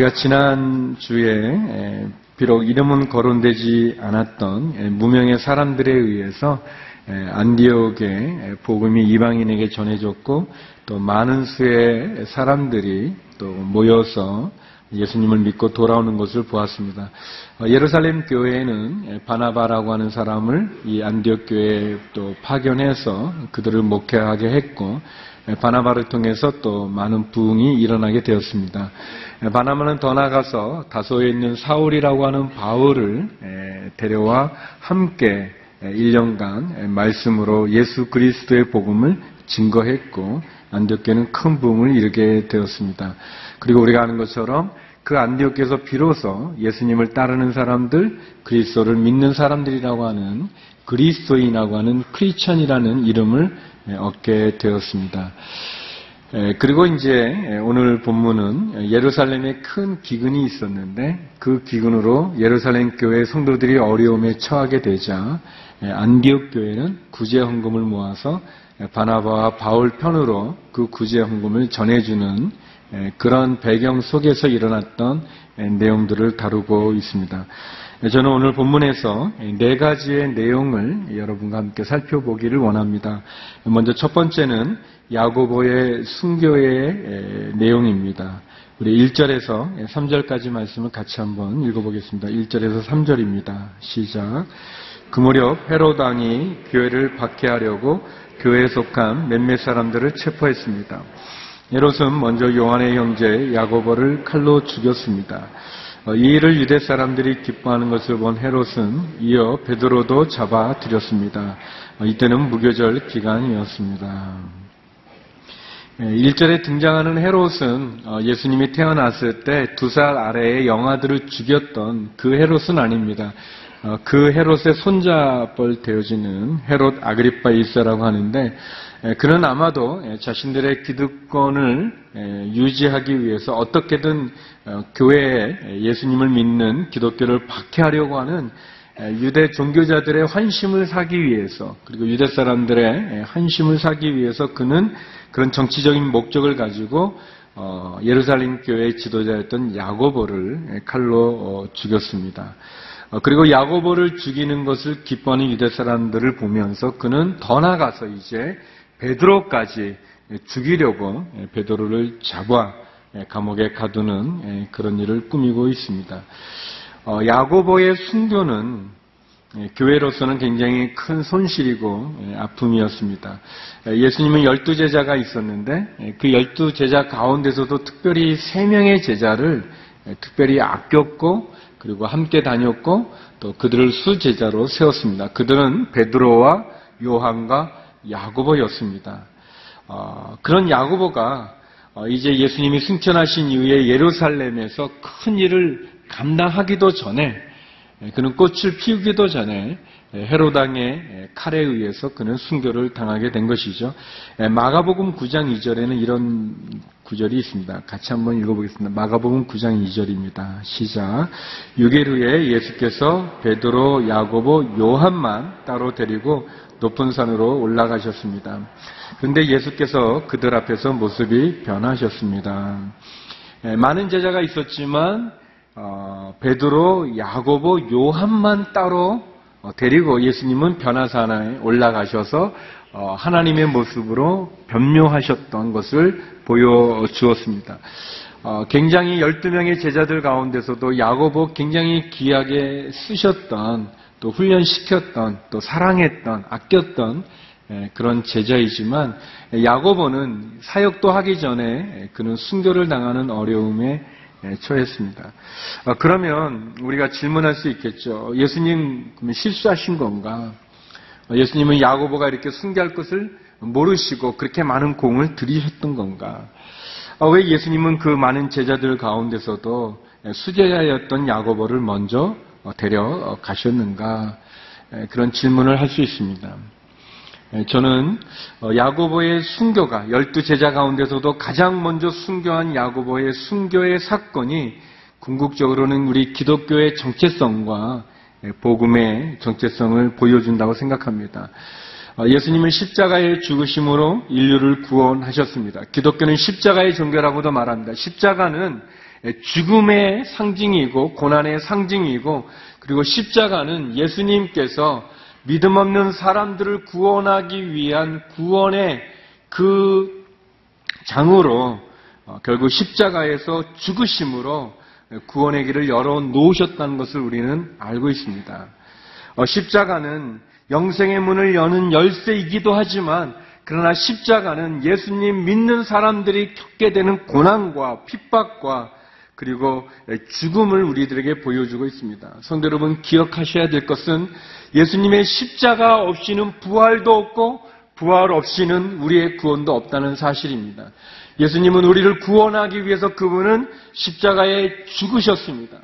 우리가 지난 주에 비록 이름은 거론되지 않았던 무명의 사람들에 의해서 안디옥의 복음이 이방인에게 전해졌고 또 많은 수의 사람들이 또 모여서 예수님을 믿고 돌아오는 것을 보았습니다. 어, 예루살렘 교회에는 바나바라고 하는 사람을 이 안디옥 교회에 또 파견해서 그들을 목회하게 했고 바나바를 통해서 또 많은 부흥이 일어나게 되었습니다. 바나바는 더 나가서 다소에 있는 사울이라고 하는 바울을 데려와 함께 1년간 말씀으로 예수 그리스도의 복음을 증거했고 안디옥교는 큰 부흥을 이루게 되었습니다. 그리고 우리가 아는 것처럼 그 안디옥에서 비로소 예수님을 따르는 사람들, 그리스도를 믿는 사람들이라고 하는 그리스도인이라고 하는 크리천이라는 이름을 얻게 되었습니다. 그리고 이제 오늘 본문은 예루살렘에 큰 기근이 있었는데 그 기근으로 예루살렘 교회 성도들이 어려움에 처하게 되자 안디옥 교회는 구제 헌금을 모아서 바나바와 바울 편으로 그 구제 헌금을 전해주는 그런 배경 속에서 일어났던 내용들을 다루고 있습니다. 저는 오늘 본문에서 네 가지의 내용을 여러분과 함께 살펴보기를 원합니다. 먼저 첫 번째는 야고보의 순교의 내용입니다. 우리 1절에서 3절까지 말씀을 같이 한번 읽어보겠습니다. 1절에서 3절입니다. 시작. 그 무렵 헤로당이 교회를 박해하려고 교회에 속한 몇몇 사람들을 체포했습니다. 헤롯은 먼저 요한의 형제 야고보를 칼로 죽였습니다. 어, 이 일을 유대 사람들이 기뻐하는 것을 본 헤롯은 이어 베드로도 잡아들였습니다. 어, 이때는 무교절 기간이었습니다. 1절에 예, 등장하는 헤롯은 어, 예수님이 태어났을 때 두 살 아래의 영아들을 죽였던 그 헤롯은 아닙니다. 그 헤롯의 손자뻘 되어지는 헤롯 아그리파 1세라고 하는데 그는 아마도 자신들의 기득권을 유지하기 위해서 어떻게든 어, 교회에 예수님을 믿는 기독교를 박해하려고 하는 유대 종교자들의 환심을 사기 위해서 그리고 유대 사람들의 환심을 사기 위해서 그는 그런 정치적인 목적을 가지고 어, 예루살렘 교회의 지도자였던 야고보를 칼로 어, 죽였습니다. 그리고 야고보를 죽이는 것을 기뻐하는 유대 사람들을 보면서 그는 더 나가서 이제 베드로까지 죽이려고 베드로를 잡아 감옥에 가두는 그런 일을 꾸미고 있습니다. 어, 야고보의 순교는 교회로서는 굉장히 큰 손실이고 아픔이었습니다. 예수님은 열두 제자가 있었는데 그 열두 제자 가운데서도 특별히 세 명의 제자를 특별히 아꼈고 그리고 함께 다녔고 또 그들을 수제자로 세웠습니다. 그들은 베드로와 요한과 야고보였습니다. 어, 그런 야고보가 어, 이제 예수님이 승천하신 이후에 예루살렘에서 큰 일을 감당하기도 전에 예, 그는 꽃을 피우기도 전에 예, 헤로당의 예, 칼에 의해서 그는 순교를 당하게 된 것이죠. 마가복음 9장 2절에는 이런 구절이 있습니다. 같이 한번 읽어보겠습니다. 마가복음 9장 2절입니다. 시작. 6일 후에 예수께서 베드로, 야고보, 요한만 따로 데리고 높은 산으로 올라가셨습니다. 그런데 예수께서 그들 앞에서 모습이 변하셨습니다. 예, 많은 제자가 있었지만 어, 베드로, 야고보, 요한만 따로 어, 데리고 예수님은 변화산에 올라가셔서 어, 하나님의 모습으로 변묘하셨던 것을 보여주었습니다. 굉장히 12명의 제자들 가운데서도 야고보 굉장히 귀하게 쓰셨던 또 훈련시켰던 또 사랑했던 아꼈던 예, 그런 제자이지만 야고보는 사역도 하기 전에 그는 순교를 당하는 어려움에 예, 처했습니다. 아, 그러면 우리가 질문할 수 있겠죠. 예수님 실수하신 건가? 예수님은 야고보가 이렇게 순교할 것을 모르시고 그렇게 많은 공을 들이셨던 건가? 아, 왜 예수님은 그 많은 제자들 가운데서도 수제자였던 야고보를 먼저 어, 데려가셨는가 그런 질문을 할 수 있습니다. 저는 어, 야고보의 순교가 열두 제자 가운데서도 가장 먼저 순교한 야고보의 순교의 사건이 궁극적으로는 우리 기독교의 정체성과 복음의 정체성을 보여준다고 생각합니다. 어, 예수님은 십자가의 죽으심으로 인류를 구원하셨습니다. 기독교는 십자가의 종교라고도 말합니다. 십자가는 죽음의 상징이고 고난의 상징이고 그리고 십자가는 예수님께서 믿음 없는 사람들을 구원하기 위한 구원의 그 장으로 어, 결국 십자가에서 죽으심으로 구원의 길을 열어 놓으셨다는 것을 우리는 알고 있습니다. 어, 십자가는 영생의 문을 여는 열쇠이기도 하지만 그러나 십자가는 예수님 믿는 사람들이 겪게 되는 고난과 핍박과 그리고 죽음을 우리들에게 보여주고 있습니다. 성도 여러분 기억하셔야 될 것은 예수님의 십자가 없이는 부활도 없고 부활 없이는 우리의 구원도 없다는 사실입니다. 예수님은 우리를 구원하기 위해서 그분은 십자가에 죽으셨습니다.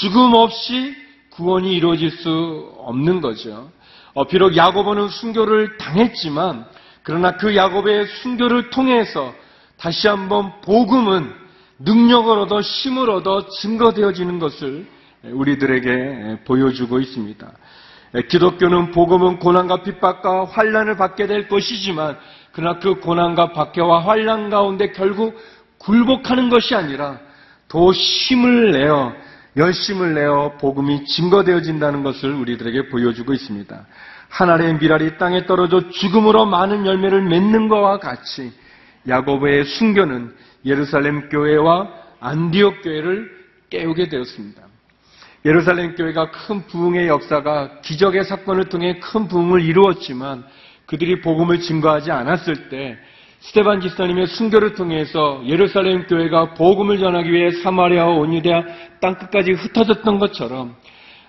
죽음 없이 구원이 이루어질 수 없는 거죠. 어, 비록 야고보는 순교를 당했지만 그러나 그 야곱의 순교를 통해서 다시 한번 복음은 능력을 얻어 힘을 얻어 증거되어지는 것을 우리들에게 보여주고 있습니다. 기독교는 복음은 고난과 핍박과 환란을 받게 될 것이지만 그러나 그 고난과 박해와 환란 가운데 결국 굴복하는 것이 아니라 더 힘을 내어 열심을 내어 복음이 증거되어진다는 것을 우리들에게 보여주고 있습니다. 하나의 미랄이 땅에 떨어져 죽음으로 많은 열매를 맺는 것과 같이 야고보의 순교는 예루살렘 교회와 안디옥 교회를 깨우게 되었습니다. 예루살렘 교회가 큰 부흥의 역사가 기적의 사건을 통해 큰 부흥을 이루었지만 그들이 복음을 증거하지 않았을 때 스테반 집사님의 순교를 통해서 예루살렘 교회가 복음을 전하기 위해 사마리아와 온유대와 땅끝까지 흩어졌던 것처럼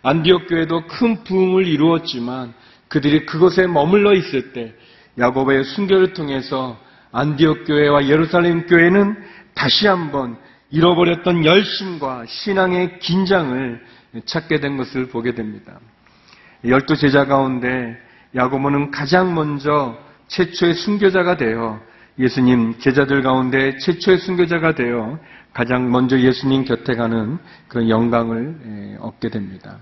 안디옥 교회도 큰 부흥을 이루었지만 그들이 그곳에 머물러 있을 때 야곱의 순교를 통해서 안디옥 교회와 예루살렘 교회는 다시 한번 잃어버렸던 열심과 신앙의 긴장을 찾게 된 것을 보게 됩니다. 열두 제자 가운데 야고보는 가장 먼저 최초의 순교자가 되어 예수님 제자들 가운데 최초의 순교자가 되어 가장 먼저 예수님 곁에 가는 그런 영광을 얻게 됩니다.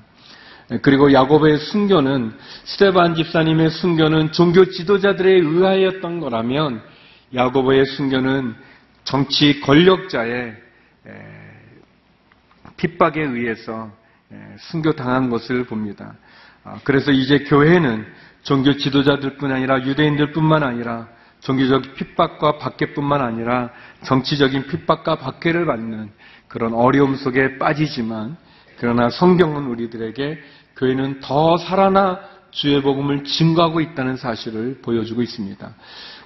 그리고 야곱의 순교는 스테반 집사님의 순교는 종교 지도자들에 의하였던 거라면 야고보의 순교는 정치 권력자의 핍박에 의해서 순교당한 것을 봅니다. 아, 그래서 이제 교회는 종교 지도자들뿐 아니라 유대인들뿐만 아니라 종교적 핍박과 박해뿐만 아니라 정치적인 핍박과 박해를 받는 그런 어려움 속에 빠지지만 그러나 성경은 우리들에게 교회는 더 살아나 주의 복음을 증거하고 있다는 사실을 보여주고 있습니다.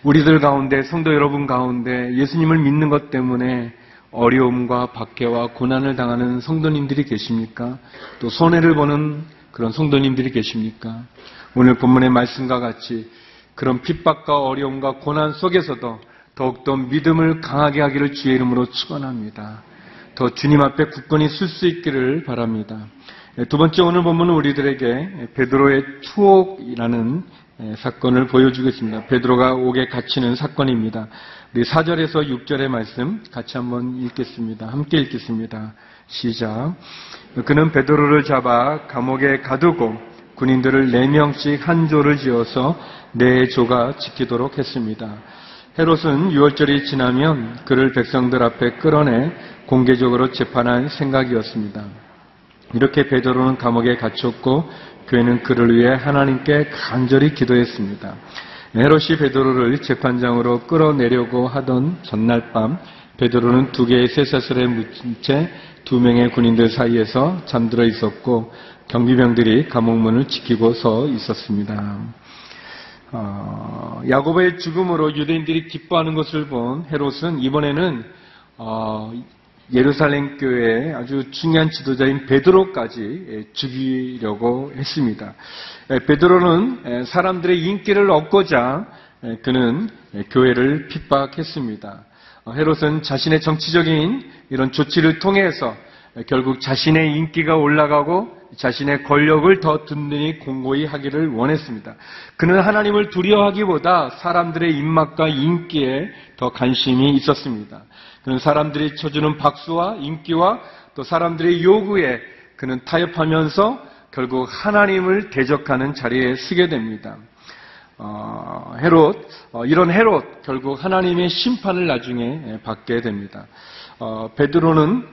우리들 가운데 성도 여러분 가운데 예수님을 믿는 것 때문에 어려움과 박해와 고난을 당하는 성도님들이 계십니까? 또 손해를 보는 그런 성도님들이 계십니까? 오늘 본문의 말씀과 같이 그런 핍박과 어려움과 고난 속에서도 더욱더 믿음을 강하게 하기를 주의 이름으로 축원합니다. 더 주님 앞에 굳건히 쓸수 있기를 바랍니다. 두 번째 오늘 본문은 우리들에게 베드로의 투옥이라는 사건을 보여주겠습니다. 베드로가 옥에 갇히는 사건입니다. 우리 4절에서 6절의 말씀 같이 한번 읽겠습니다. 함께 읽겠습니다. 시작. 그는 베드로를 잡아 감옥에 가두고 군인들을 4명씩 한 조를 지어서 네 조가 지키도록 했습니다. 헤롯은 6월절이 지나면 그를 백성들 앞에 끌어내 공개적으로 재판할 생각이었습니다. 이렇게 베드로는 감옥에 갇혔고 교회는 그를 위해 하나님께 간절히 기도했습니다. 헤롯이 베드로를 재판장으로 끌어내려고 하던 전날 밤 베드로는 두 개의 쇠사슬에 묻힌 채 두 명의 군인들 사이에서 잠들어 있었고 경비병들이 감옥문을 지키고 서 있었습니다. 어, 야곱의 죽음으로 유대인들이 기뻐하는 것을 본 헤롯은 이번에는 어, 예루살렘 교회의 아주 중요한 지도자인 베드로까지 죽이려고 했습니다. 베드로는 사람들의 인기를 얻고자 그는 교회를 핍박했습니다. 어, 헤롯은 자신의 정치적인 이런 조치를 통해서 결국 자신의 인기가 올라가고 자신의 권력을 더 든든히 공고히 하기를 원했습니다. 그는 하나님을 두려워하기보다 사람들의 입맛과 인기에 더 관심이 있었습니다. 그는 사람들이 쳐주는 박수와 인기와 또 사람들의 요구에 그는 타협하면서 결국 하나님을 대적하는 자리에 서게 됩니다. 어, 헤롯, 어, 이런 헤롯, 결국 하나님의 심판을 나중에 받게 됩니다. 어, 베드로는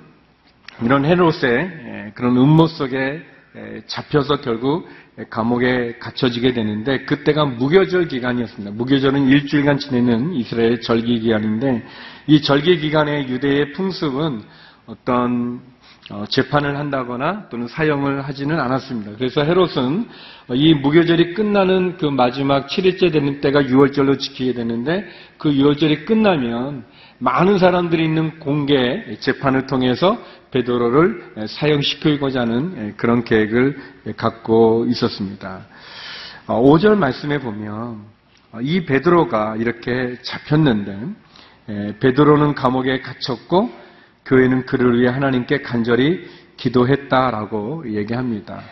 이런 헤롯의 예, 그런 음모 속에 예, 잡혀서 결국 감옥에 갇혀지게 되는데 그때가 무교절 기간이었습니다. 무교절은 일주일간 지내는 이스라엘 절기 기간인데 이 절기 기간의 유대의 풍습은 어떤 어, 재판을 한다거나 또는 사형을 하지는 않았습니다. 그래서 헤롯은 이 무교절이 끝나는 그 마지막 7일째 되는 때가 6월절로 지키게 되는데 그 6월절이 끝나면 많은 사람들이 있는 공개 재판을 통해서 베드로를 사형시키고자 하는 그런 계획을 갖고 있었습니다. 5절 말씀에 보면 이 베드로가 이렇게 잡혔는데 베드로는 감옥에 갇혔고 교회는 그를 위해 하나님께 간절히 기도했다라고 얘기합니다.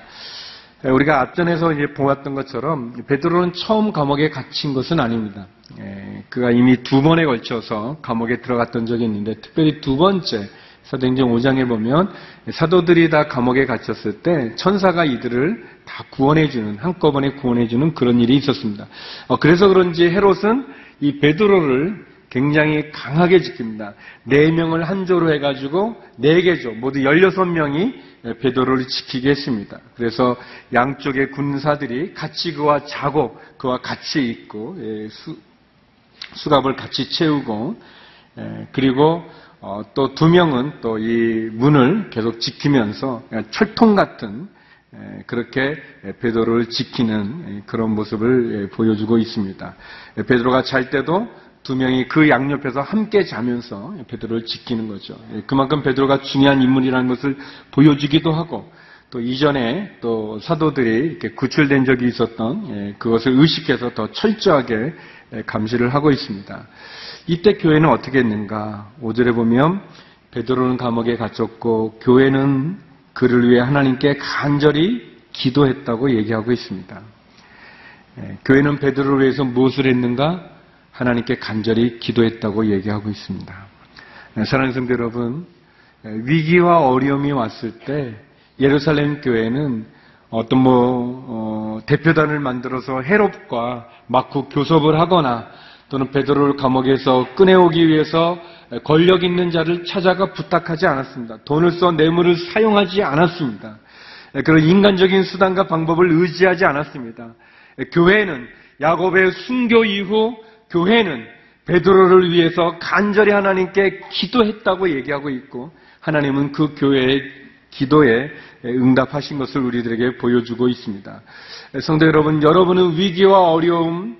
우리가 앞전에서 이제 보았던 것처럼 베드로는 처음 감옥에 갇힌 것은 아닙니다. 그가 이미 두 번에 걸쳐서 감옥에 들어갔던 적이 있는데 특별히 두 번째 사도행전 5장에 보면 사도들이 다 감옥에 갇혔을 때 천사가 이들을 다 구원해주는 한꺼번에 구원해주는 그런 일이 있었습니다. 어, 그래서 그런지 헤롯은 이 베드로를 굉장히 강하게 지킵니다. 네 명을 한 조로 해가지고 네 개 조 모두 16명이 베드로를 지키게 했습니다. 그래서 양쪽의 군사들이 같이 그와 자고 그와 같이 있고 예, 수, 수갑을 같이 채우고 예, 그리고 어, 또두 명은 또 이 문을 계속 지키면서 철통 같은 예, 그렇게 베드로를 지키는 그런 모습을 보여주고 있습니다. 베드로가 잘 때도 두 명이 그 양옆에서 함께 자면서 베드로를 지키는 거죠. 예, 그만큼 베드로가 중요한 인물이라는 것을 보여주기도 하고 또 이전에 또 사도들이 이렇게 구출된 적이 있었던 예, 그것을 의식해서 더 철저하게 예, 감시를 하고 있습니다. 이때 교회는 어떻게 했는가? 5절에 보면 베드로는 감옥에 갇혔고 교회는 그를 위해 하나님께 간절히 기도했다고 얘기하고 있습니다. 교회는 베드로를 위해서 무엇을 했는가? 하나님께 간절히 기도했다고 얘기하고 있습니다. 네, 사랑하는 성도 여러분, 위기와 어려움이 왔을 때 예루살렘 교회는 어떤 뭐 어, 대표단을 만들어서 헤롯과 막구 교섭을 하거나 또는 베드로를 감옥에서 꺼내오기 위해서 권력 있는 자를 찾아가 부탁하지 않았습니다. 돈을 써 뇌물을 사용하지 않았습니다. 그런 인간적인 수단과 방법을 의지하지 않았습니다. 교회는 야곱의 순교 이후 교회는 베드로를 위해서 간절히 하나님께 기도했다고 얘기하고 있고 하나님은 그 교회의 기도에 응답하신 것을 우리들에게 보여주고 있습니다. 성도 여러분, 여러분은 위기와 어려움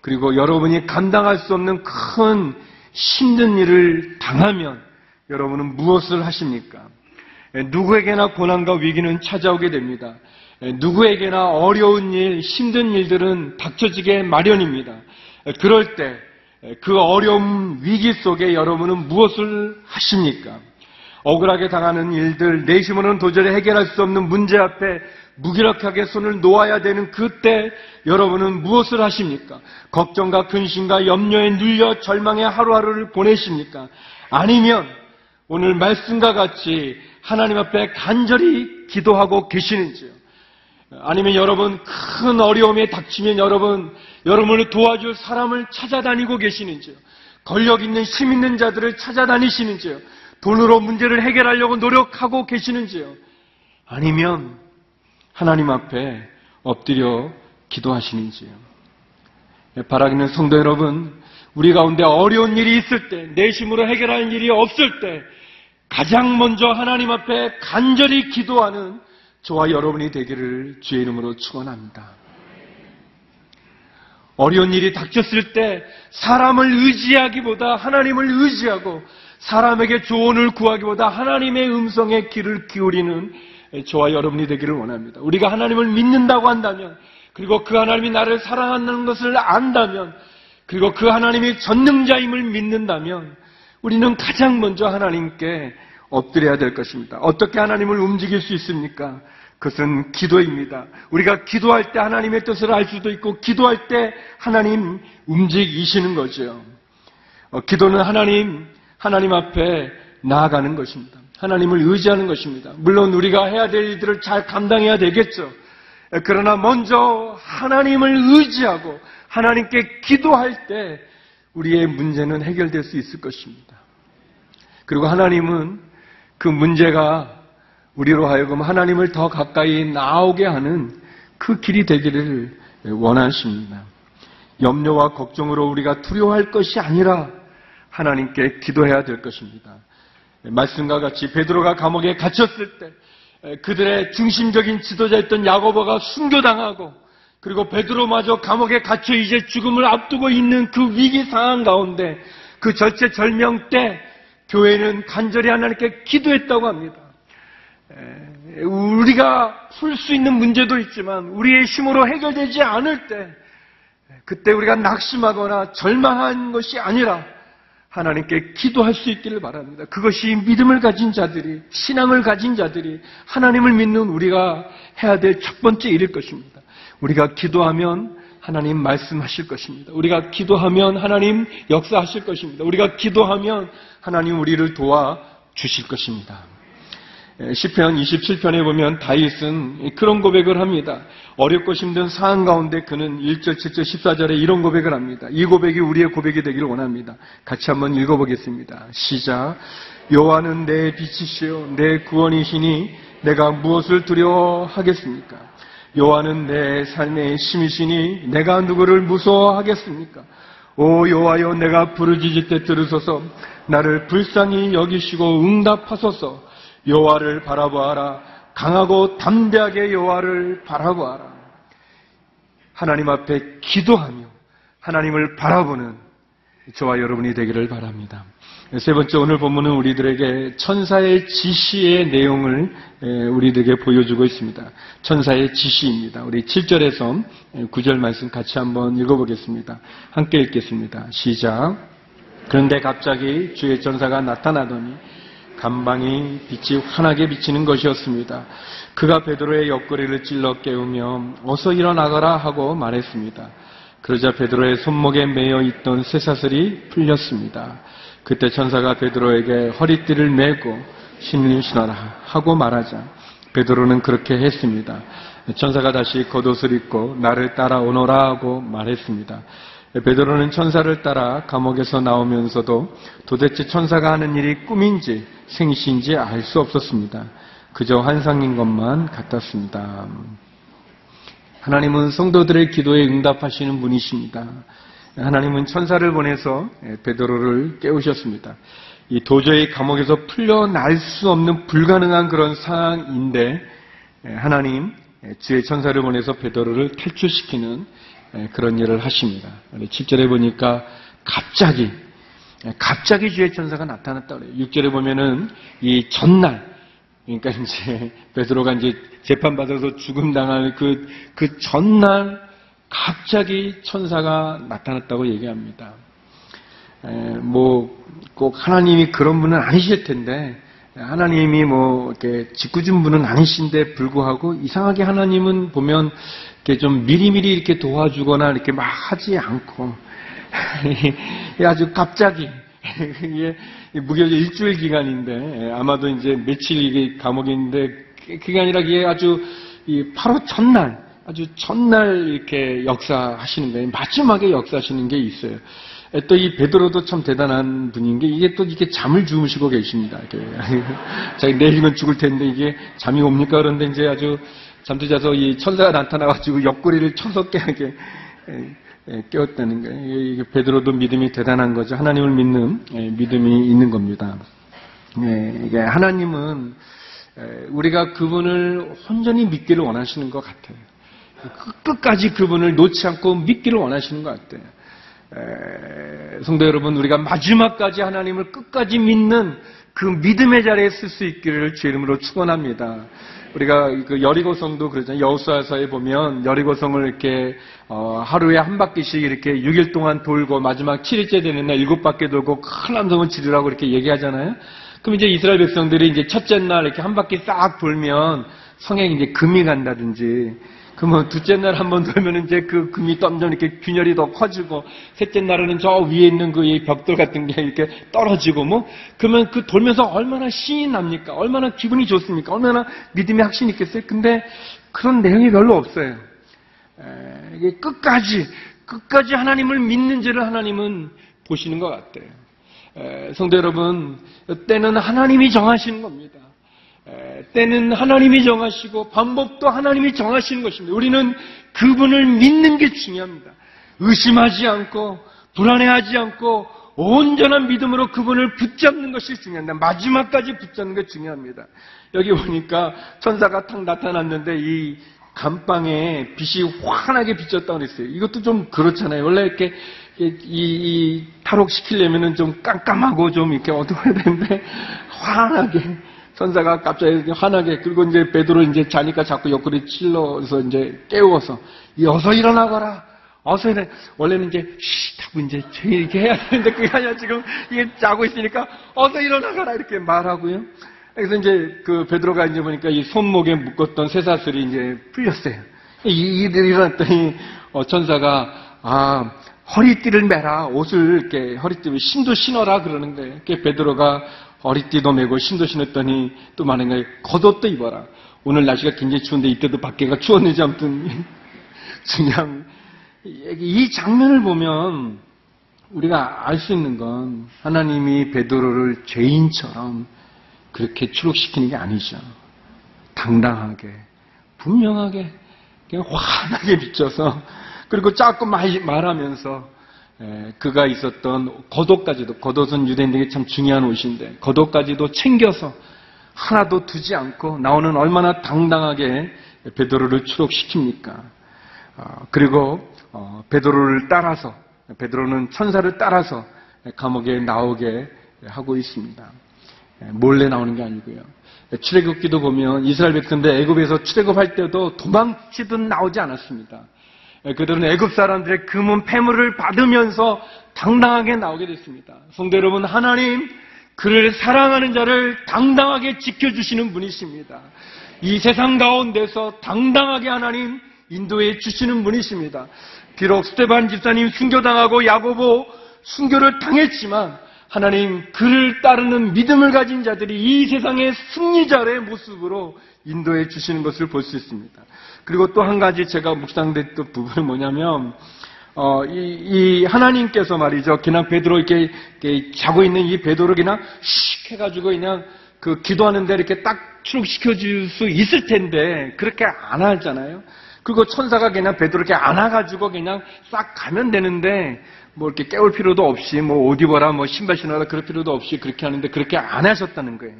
그리고 여러분이 감당할 수 없는 큰 힘든 일을 당하면 여러분은 무엇을 하십니까? 누구에게나 고난과 위기는 찾아오게 됩니다. 누구에게나 어려운 일, 힘든 일들은 닥쳐지게 마련입니다. 그럴 때 그 어려움 위기 속에 여러분은 무엇을 하십니까? 억울하게 당하는 일들, 내심으로는 도저히 해결할 수 없는 문제 앞에 무기력하게 손을 놓아야 되는 그때 여러분은 무엇을 하십니까? 걱정과 근심과 염려에 눌려 절망의 하루하루를 보내십니까? 아니면 오늘 말씀과 같이 하나님 앞에 간절히 기도하고 계시는지요? 아니면 여러분 큰 어려움에 닥치면 여러분 여러분을 도와줄 사람을 찾아다니고 계시는지요? 권력 있는 힘 있는 자들을 찾아다니시는지요? 돈으로 문제를 해결하려고 노력하고 계시는지요? 아니면 하나님 앞에 엎드려 기도하시는지요? 바라기는 성도 여러분, 우리 가운데 어려운 일이 있을 때, 내심으로 해결할 일이 없을 때, 가장 먼저 하나님 앞에 간절히 기도하는 저와 여러분이 되기를 주의 이름으로 축원합니다. 어려운 일이 닥쳤을 때 사람을 의지하기보다 하나님을 의지하고 사람에게 조언을 구하기보다 하나님의 음성에 귀를 기울이는 저와 여러분이 되기를 원합니다. 우리가 하나님을 믿는다고 한다면 그리고 그 하나님이 나를 사랑한다는 것을 안다면 그리고 그 하나님이 전능자임을 믿는다면 우리는 가장 먼저 하나님께 엎드려야 될 것입니다. 어떻게 하나님을 움직일 수 있습니까? 그것은 기도입니다. 우리가 기도할 때 하나님의 뜻을 알 수도 있고, 기도할 때 하나님 움직이시는 거죠. 어, 기도는 하나님, 하나님 앞에 나아가는 것입니다. 하나님을 의지하는 것입니다. 물론 우리가 해야 될 일들을 잘 감당해야 되겠죠. 그러나 먼저 하나님을 의지하고 하나님께 기도할 때 우리의 문제는 해결될 수 있을 것입니다. 그리고 하나님은 그 문제가 우리로 하여금 하나님을 더 가까이 나오게 하는 그 길이 되기를 원하십니다. 염려와 걱정으로 우리가 두려워할 것이 아니라 하나님께 기도해야 될 것입니다. 말씀과 같이 베드로가 감옥에 갇혔을 때 그들의 중심적인 지도자였던 야고보가 순교당하고 그리고 베드로마저 감옥에 갇혀 이제 죽음을 앞두고 있는 그 위기 상황 가운데 그 절체절명 때 교회는 간절히 하나님께 기도했다고 합니다. 에, 우리가 풀 수 있는 문제도 있지만 우리의 힘으로 해결되지 않을 때 그때 우리가 낙심하거나 절망한 것이 아니라 하나님께 기도할 수 있기를 바랍니다. 그것이 믿음을 가진 자들이, 신앙을 가진 자들이 하나님을 믿는 우리가 해야 될 첫 번째 일일 것입니다. 우리가 기도하면 하나님 말씀하실 것입니다. 우리가 기도하면 하나님 역사하실 것입니다. 우리가 기도하면 하나님 우리를 도와 주실 것입니다. 예, 시편 27편에 보면 다윗은 그런 고백을 합니다. 어렵고 힘든 상황 가운데 그는 1절, 7절, 14절에 이런 고백을 합니다. 이 고백이 우리의 고백이 되기를 원합니다. 같이 한번 읽어보겠습니다. 시작. 여호와는 내 빛이시요 내 구원이시니 내가 무엇을 두려워하겠습니까? 여호와는 내 삶의 힘이시니 내가 누구를 무서워하겠습니까? 오 여호와여 내가 부르짖을 때 들으소서 나를 불쌍히 여기시고 응답하소서 여호와를 바라보아라 강하고 담대하게 여호와를 바라보아라 하나님 앞에 기도하며 하나님을 바라보는 저와 여러분이 되기를 바랍니다. 세 번째 오늘 본문은 우리들에게 천사의 지시의 내용을 우리들에게 보여주고 있습니다. 천사의 지시입니다. 우리 7절에서 9절 말씀 같이 한번 읽어보겠습니다. 함께 읽겠습니다. 시작. 그런데 갑자기 주의 천사가 나타나더니 간방이 빛이 환하게 비치는 것이었습니다. 그가 베드로의 옆구리를 찔러 깨우며 어서 일어나거라 하고 말했습니다. 그러자 베드로의 손목에 매여 있던 쇠사슬이 풀렸습니다. 그때 천사가 베드로에게 허리띠를 메고 신을 신어라 하고 말하자 베드로는 그렇게 했습니다. 천사가 다시 겉옷을 입고 나를 따라오너라 하고 말했습니다. 베드로는 천사를 따라 감옥에서 나오면서도 도대체 천사가 하는 일이 꿈인지 생시인지 알 수 없었습니다. 그저 환상인 것만 같았습니다. 하나님은 성도들의 기도에 응답하시는 분이십니다. 하나님은 천사를 보내서 베드로를 깨우셨습니다. 이 도저히 감옥에서 풀려날 수 없는 불가능한 그런 상황인데 하나님 주의 천사를 보내서 베드로를 탈출시키는 그런 일을 하십니다. 7절에 보니까 갑자기 갑자기 주의 천사가 나타났다 그래요. 6절에 보면은 이 전날 그러니까 이제 베드로가 이제 재판 받아서 죽음 당할 그, 그 전날 갑자기 천사가 나타났다고 얘기합니다. 뭐 꼭 하나님이 그런 분은 아니실 텐데 하나님이 뭐 이렇게 짓궂은 분은 아니신데 불구하고 이상하게 하나님은 보면 이렇게 좀 미리미리 이렇게 도와주거나 이렇게 막 하지 않고 아주 갑자기 이게 무교제 일주일 기간인데 아마도 이제 며칠 이게 감옥인데 그게 아니라 이게 아주 바로 첫날 아주 첫날 이렇게 역사하시는 거예요. 마지막에 역사하시는 게 있어요. 또 이 베드로도 참 대단한 분인 게 이게 또 이렇게 잠을 주무시고 계십니다. 자기 내일은 죽을 텐데 이게 잠이 옵니까? 그런데 이제 아주 잠도 자서 이 천사가 나타나가지고 옆구리를 쳐서 깨게 깨웠다는 거예요. 이게 베드로도 믿음이 대단한 거죠. 하나님을 믿는 믿음이 있는 겁니다. 이게 하나님은 우리가 그분을 온전히 믿기를 원하시는 것 같아요. 끝까지 그분을 놓지 않고 믿기를 원하시는 것 같아요. 성도 여러분, 우리가 마지막까지 하나님을 끝까지 믿는 그 믿음의 자리에 쓸 수 있기를 주 이름으로 축원합니다. 우리가 그 여리고성도 그러잖아요. 여호수아서에 보면 여리고성을 이렇게 어, 하루에 한 바퀴씩 이렇게 6일 동안 돌고 마지막 7일째 되는 날 7바퀴 돌고 큰 함성을 지르라고 이렇게 얘기하잖아요. 그럼 이제 이스라엘 백성들이 이제 첫째 날 이렇게 한 바퀴 싹 돌면 성에 이제 금이 간다든지 그러면 둘째 날 한 번 돌면 이제 그 금이 점점 이렇게 균열이 더 커지고 셋째 날에는 저 위에 있는 그 벽돌 같은 게 이렇게 떨어지고 뭐 그러면 그 돌면서 얼마나 신이 납니까? 얼마나 기분이 좋습니까? 얼마나 믿음의 확신이 있겠어요? 근데 그런 내용이 별로 없어요. 에, 이게 끝까지 끝까지 하나님을 믿는지를 하나님은 보시는 것 같아요. 에, 성도 여러분, 때는 하나님이 정하시는 겁니다. 에, 때는 하나님이 정하시고 방법도 하나님이 정하시는 것입니다. 우리는 그분을 믿는 게 중요합니다. 의심하지 않고 불안해하지 않고 온전한 믿음으로 그분을 붙잡는 것이 중요합니다. 마지막까지 붙잡는 게 중요합니다. 여기 보니까 천사가 탁 나타났는데 이 감방에 빛이 환하게 비쳤다고 그랬어요. 이것도 좀 그렇잖아요. 원래 이렇게 이, 이 탈옥시키려면은 좀 깜깜하고 좀 이렇게 어두워야 되는데 환하게 천사가 갑자기 환하게 그리고 이제 베드로 이제 자니까 자꾸 옆구리 찔러서 이제 깨워서 어서 일어나거라. 어서 일어나. 원래는 이제 쉿 하고 이제 이렇게 해야 되는데 그게 아니라 지금 이게 자고 있으니까 어서 일어나거라 이렇게 말하고요. 그래서 이제 그 베드로가 이제 보니까 이 손목에 묶었던 쇠사슬이 이제 풀렸어요. 이 일을 일어났더니 어, 천사가 아 허리띠를 매라 옷을 이렇게 허리띠를 신도 신어라 그러는 거예요. 이렇게 베드로가 허리띠도 매고 신도 신었더니 또 많은 거예요. 겉옷도 입어라. 오늘 날씨가 굉장히 추운데 이때도 밖에가 추웠는지 아무튼 그냥 이 장면을 보면 우리가 알 수 있는 건 하나님이 베드로를 죄인처럼 그렇게 추록시키는 게 아니죠. 당당하게, 분명하게, 그냥 환하게 비춰서, 그리고 자꾸 말, 말하면서, 에, 그가 있었던 겉옷까지도, 겉옷은 유대인에게 참 중요한 옷인데, 겉옷까지도 챙겨서 하나도 두지 않고 나오는 얼마나 당당하게 베드로를 추록시킵니까? 어, 그리고 어, 베드로를 따라서 베드로는 천사를 따라서 감옥에 나오게 하고 있습니다. 몰래 나오는 게 아니고요. 출애굽기도 보면 이스라엘 백성들 애굽에서 출애굽할 때도 도망치듯 나오지 않았습니다. 그들은 애굽 사람들의 금은 패물을 받으면서 당당하게 나오게 됐습니다. 성도 여러분, 하나님 그를 사랑하는 자를 당당하게 지켜주시는 분이십니다. 이 세상 가운데서 당당하게 하나님 인도해 주시는 분이십니다. 비록 스테반 집사님 순교당하고 야고보 순교를 당했지만 하나님 그를 따르는 믿음을 가진 자들이 이 세상의 승리자의 모습으로 인도해 주시는 것을 볼 수 있습니다. 그리고 또 한 가지 제가 묵상됐던 부분은 뭐냐면 어, 이, 이 하나님께서 말이죠. 그냥 베드로 이렇게, 이렇게 자고 있는 이 베드로 그냥 씩 해가지고 그냥 그 기도하는데 이렇게 딱 추룩시켜 줄 수 있을 텐데 그렇게 안 하잖아요. 그리고 천사가 그냥 베드로 이렇게 안아가지고 그냥 싹 가면 되는데 뭐 이렇게 깨울 필요도 없이 뭐 옷 입어라 뭐 신발 신어라 그럴 필요도 없이 그렇게 하는데 그렇게 안 하셨다는 거예요.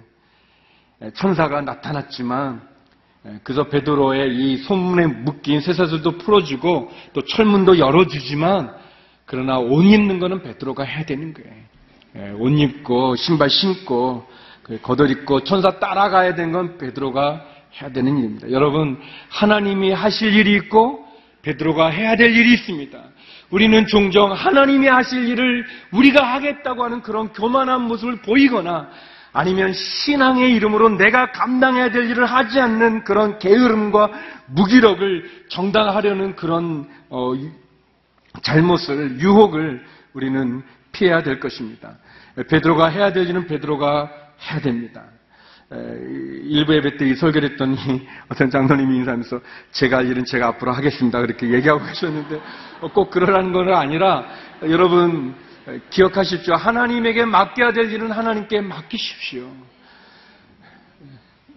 천사가 나타났지만 그래서 베드로의 이 손문에 묶인 쇠사슬도 풀어주고 또 철문도 열어주지만 그러나 옷 입는 거는 베드로가 해야 되는 거예요. 옷 입고 신발 신고 겉옷 입고 천사 따라가야 되는 건 베드로가 해야 되는 일입니다. 여러분 하나님이 하실 일이 있고 베드로가 해야 될 일이 있습니다. 우리는 종종 하나님이 하실 일을 우리가 하겠다고 하는 그런 교만한 모습을 보이거나 아니면 신앙의 이름으로 내가 감당해야 될 일을 하지 않는 그런 게으름과 무기력을 정당하려는 그런 어, 잘못을 유혹을 우리는 피해야 될 것입니다. 베드로가 해야 될 일은 베드로가 해야 됩니다. 일부 예배 때 설교를 했더니 어떤 장로님이 인사하면서 제가 할 일은 제가 앞으로 하겠습니다. 그렇게 얘기하고 계셨는데 꼭 그러라는 건 아니라 여러분 기억하십시오. 하나님에게 맡겨야 될 일은 하나님께 맡기십시오.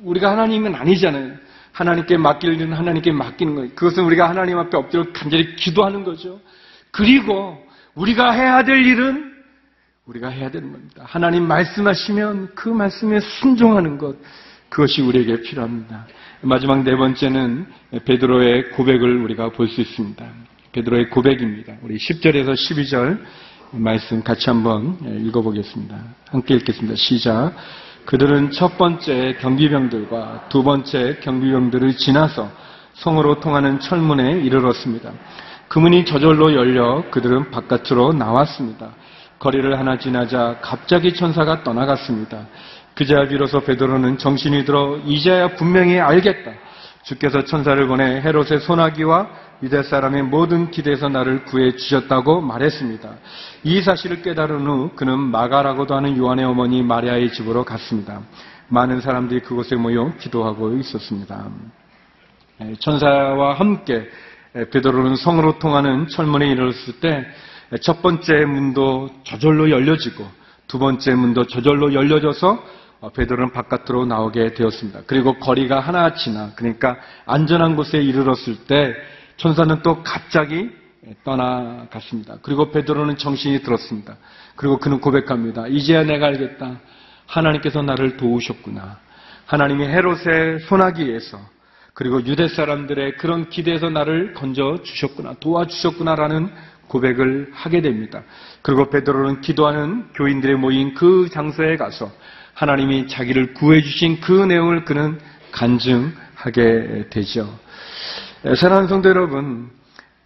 우리가 하나님은 아니잖아요. 하나님께 맡길 일은 하나님께 맡기는 거예요. 그것은 우리가 하나님 앞에 엎드려 간절히 기도하는 거죠. 그리고 우리가 해야 될 일은 우리가 해야 되는 겁니다. 하나님 말씀하시면 그 말씀에 순종하는 것, 그것이 우리에게 필요합니다. 마지막 네 번째는 베드로의 고백을 우리가 볼 수 있습니다. 베드로의 고백입니다. 우리 10절에서 12절 말씀 같이 한번 읽어보겠습니다. 함께 읽겠습니다. 시작. 그들은 첫 번째 경비병들과 두 번째 경비병들을 지나서 성으로 통하는 철문에 이르렀습니다. 그 문이 저절로 열려 그들은 바깥으로 나왔습니다. 거리를 하나 지나자 갑자기 천사가 떠나갔습니다. 그제야 비로소 베드로는 정신이 들어 이제야 분명히 알겠다. 주께서 천사를 보내 헤롯의 소나기와 유대 사람의 모든 기대에서 나를 구해 주셨다고 말했습니다. 이 사실을 깨달은 후 그는 마가라고도 하는 요한의 어머니 마리아의 집으로 갔습니다. 많은 사람들이 그곳에 모여 기도하고 있었습니다. 천사와 함께 에, 베드로는 성으로 통하는 철문에 이르렀을 때 첫 번째 문도 저절로 열려지고 두 번째 문도 저절로 열려져서 어, 베드로는 바깥으로 나오게 되었습니다. 그리고 거리가 하나 지나 그러니까 안전한 곳에 이르렀을 때 천사는 또 갑자기 떠나갔습니다. 그리고 베드로는 정신이 들었습니다. 그리고 그는 고백합니다. 이제야 내가 알겠다. 하나님께서 나를 도우셨구나. 하나님이 헤롯의 소나기에서 그리고 유대 사람들의 그런 기대에서 나를 건져 주셨구나. 도와주셨구나라는 고백을 하게 됩니다. 그리고 베드로는 기도하는 교인들의 모인 그 장소에 가서 하나님이 자기를 구해 주신 그 내용을 그는 간증하게 되죠. 사랑하는 성도 여러분,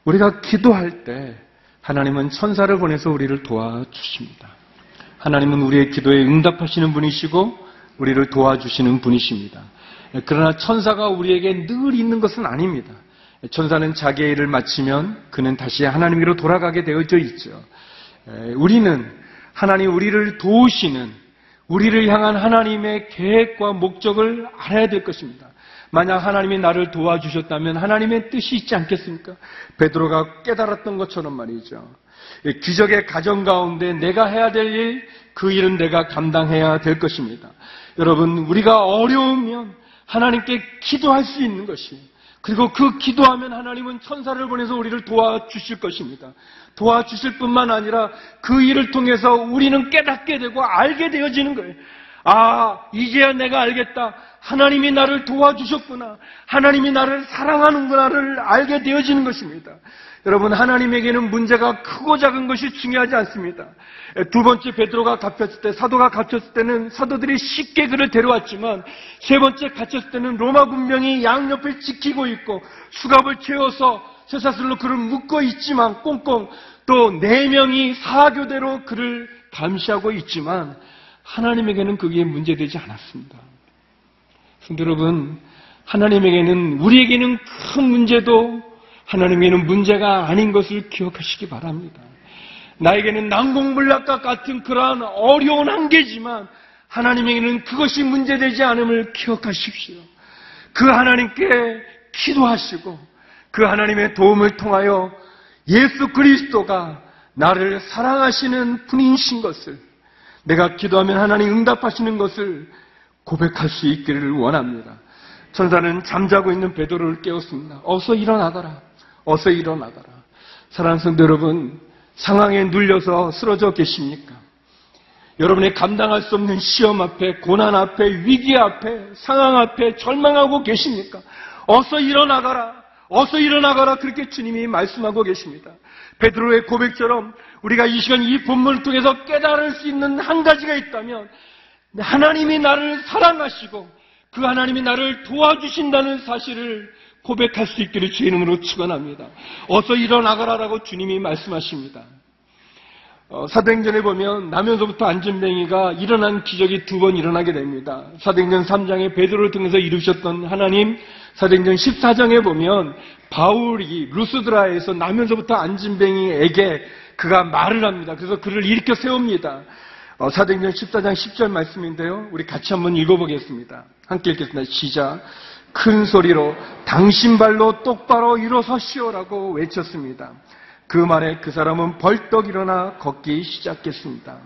우리가 기도할 때 하나님은 천사를 보내서 우리를 도와주십니다. 하나님은 우리의 기도에 응답하시는 분이시고 우리를 도와주시는 분이십니다. 그러나 천사가 우리에게 늘 있는 것은 아닙니다. 천사는 자기의 일을 마치면 그는 다시 하나님으로 돌아가게 되어져 있죠. 우리는 하나님 우리를 도우시는 우리를 향한 하나님의 계획과 목적을 알아야 될 것입니다. 만약 하나님이 나를 도와주셨다면 하나님의 뜻이 있지 않겠습니까? 베드로가 깨달았던 것처럼 말이죠. 기적의 가정 가운데 내가 해야 될 일, 그 일은 내가 감당해야 될 것입니다. 여러분, 우리가 어려우면 하나님께 기도할 수 있는 것이 그리고 그 기도하면 하나님은 천사를 보내서 우리를 도와주실 것입니다. 도와주실 뿐만 아니라 그 일을 통해서 우리는 깨닫게 되고 알게 되어지는 거예요. 아, 이제야 내가 알겠다. 하나님이 나를 도와주셨구나. 하나님이 나를 사랑하는구나를 알게 되어지는 것입니다. 여러분, 하나님에게는 문제가 크고 작은 것이 중요하지 않습니다. 두 번째 베드로가 갇혔을 때, 사도가 갇혔을 때는 사도들이 쉽게 그를 데려왔지만, 세 번째 갇혔을 때는 로마 군병이 양옆을 지키고 있고, 수갑을 채워서 쇠사슬로 그를 묶어 있지만, 꽁꽁, 또 네 명이 사교대로 그를 감시하고 있지만, 하나님에게는 그게 문제되지 않았습니다. 성도 여러분, 하나님에게는, 우리에게는 큰 문제도 하나님에게는 문제가 아닌 것을 기억하시기 바랍니다. 나에게는 난공불락과 같은 그러한 어려운 한계지만 하나님에게는 그것이 문제되지 않음을 기억하십시오. 그 하나님께 기도하시고 그 하나님의 도움을 통하여 예수 그리스도가 나를 사랑하시는 분이신 것을 내가 기도하면 하나님 응답하시는 것을 고백할 수 있기를 원합니다. 천사는 잠자고 있는 베드로를 깨웠습니다. 어서 일어나거라. 어서 일어나거라. 사랑하는 성도 여러분, 상황에 눌려서 쓰러져 계십니까? 여러분의 감당할 수 없는 시험 앞에, 고난 앞에, 위기 앞에, 상황 앞에 절망하고 계십니까? 어서 일어나가라. 어서 일어나가라. 그렇게 주님이 말씀하고 계십니다. 베드로의 고백처럼 우리가 이 시간 이 본문을 통해서 깨달을 수 있는 한 가지가 있다면 하나님이 나를 사랑하시고 그 하나님이 나를 도와주신다는 사실을 고백할 수 있기를 주의 이름으로 축원합니다. 어서 일어나가라라고 주님이 말씀하십니다. 어, 사도행전에 보면 나면서부터 안전뱅이가 일어난 기적이 두 번 일어나게 됩니다. 사도행전 3장에 베드로를 통해서 이루셨던 하나님, 사도행전 14장에 보면 바울이 루스드라에서 나면서부터 안전뱅이에게 그가 말을 합니다. 그래서 그를 일으켜 세웁니다. 어, 사도행전 14장 10절 말씀인데요. 우리 같이 한번 읽어보겠습니다. 함께 읽겠습니다. 시작. 큰 소리로 당신 발로 똑바로 일어서시오라고 외쳤습니다. 그 말에 그 사람은 벌떡 일어나 걷기 시작했습니다.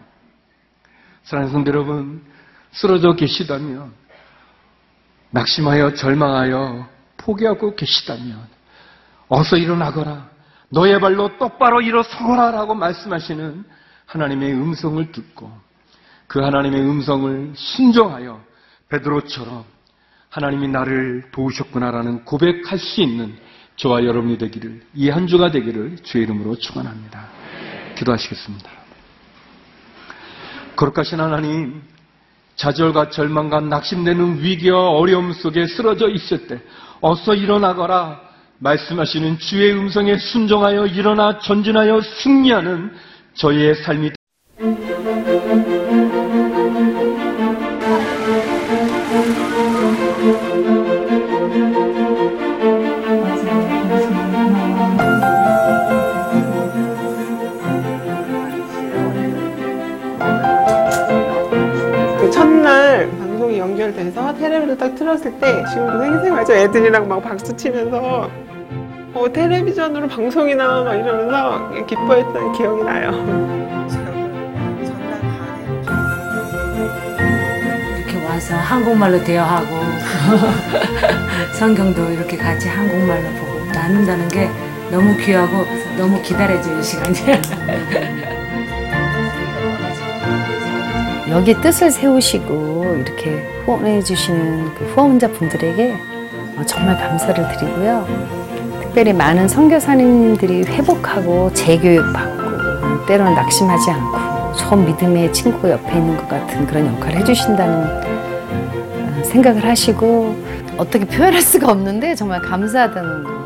사랑하는 성도 여러분, 쓰러져 계시다면, 낙심하여 절망하여 포기하고 계시다면, 어서 일어나거라. 너의 발로 똑바로 일어서거라. 라고 말씀하시는 하나님의 음성을 듣고, 그 하나님의 음성을 순종하여 베드로처럼 하나님이 나를 도우셨구나라는 고백할 수 있는 저와 여러분이 되기를 이 한 주가 되기를 주의 이름으로 축원합니다. 기도하시겠습니다. 거룩하신 하나님, 좌절과 절망과 낙심되는 위기와 어려움 속에 쓰러져 있을 때 어서 일어나거라. 말씀하시는 주의 음성에 순종하여 일어나 전진하여 승리하는 저희의 삶이 테레비를 딱 틀었을 때 지금도 생생하죠 애들이랑 막 박수 치면서 어, 텔레비전으로 방송이나 막 이러면서 기뻐했던 기억이 나요. 이렇게 와서 한국말로 대화하고 성경도 이렇게 같이 한국말로 보고 나눈다는 게 너무 귀하고 너무 기다려지는 시간이에요. 여기 뜻을 세우시고 이렇게 후원해 주시는 그 후원자 분들에게 어, 정말 감사를 드리고요. 특별히 많은 선교사님들이 회복하고 재교육받고 때로는 낙심하지 않고 처음 믿음의 친구 옆에 있는 것 같은 그런 역할을 해주신다는 어, 생각을 하시고 어떻게 표현할 수가 없는데 정말 감사하다는 거.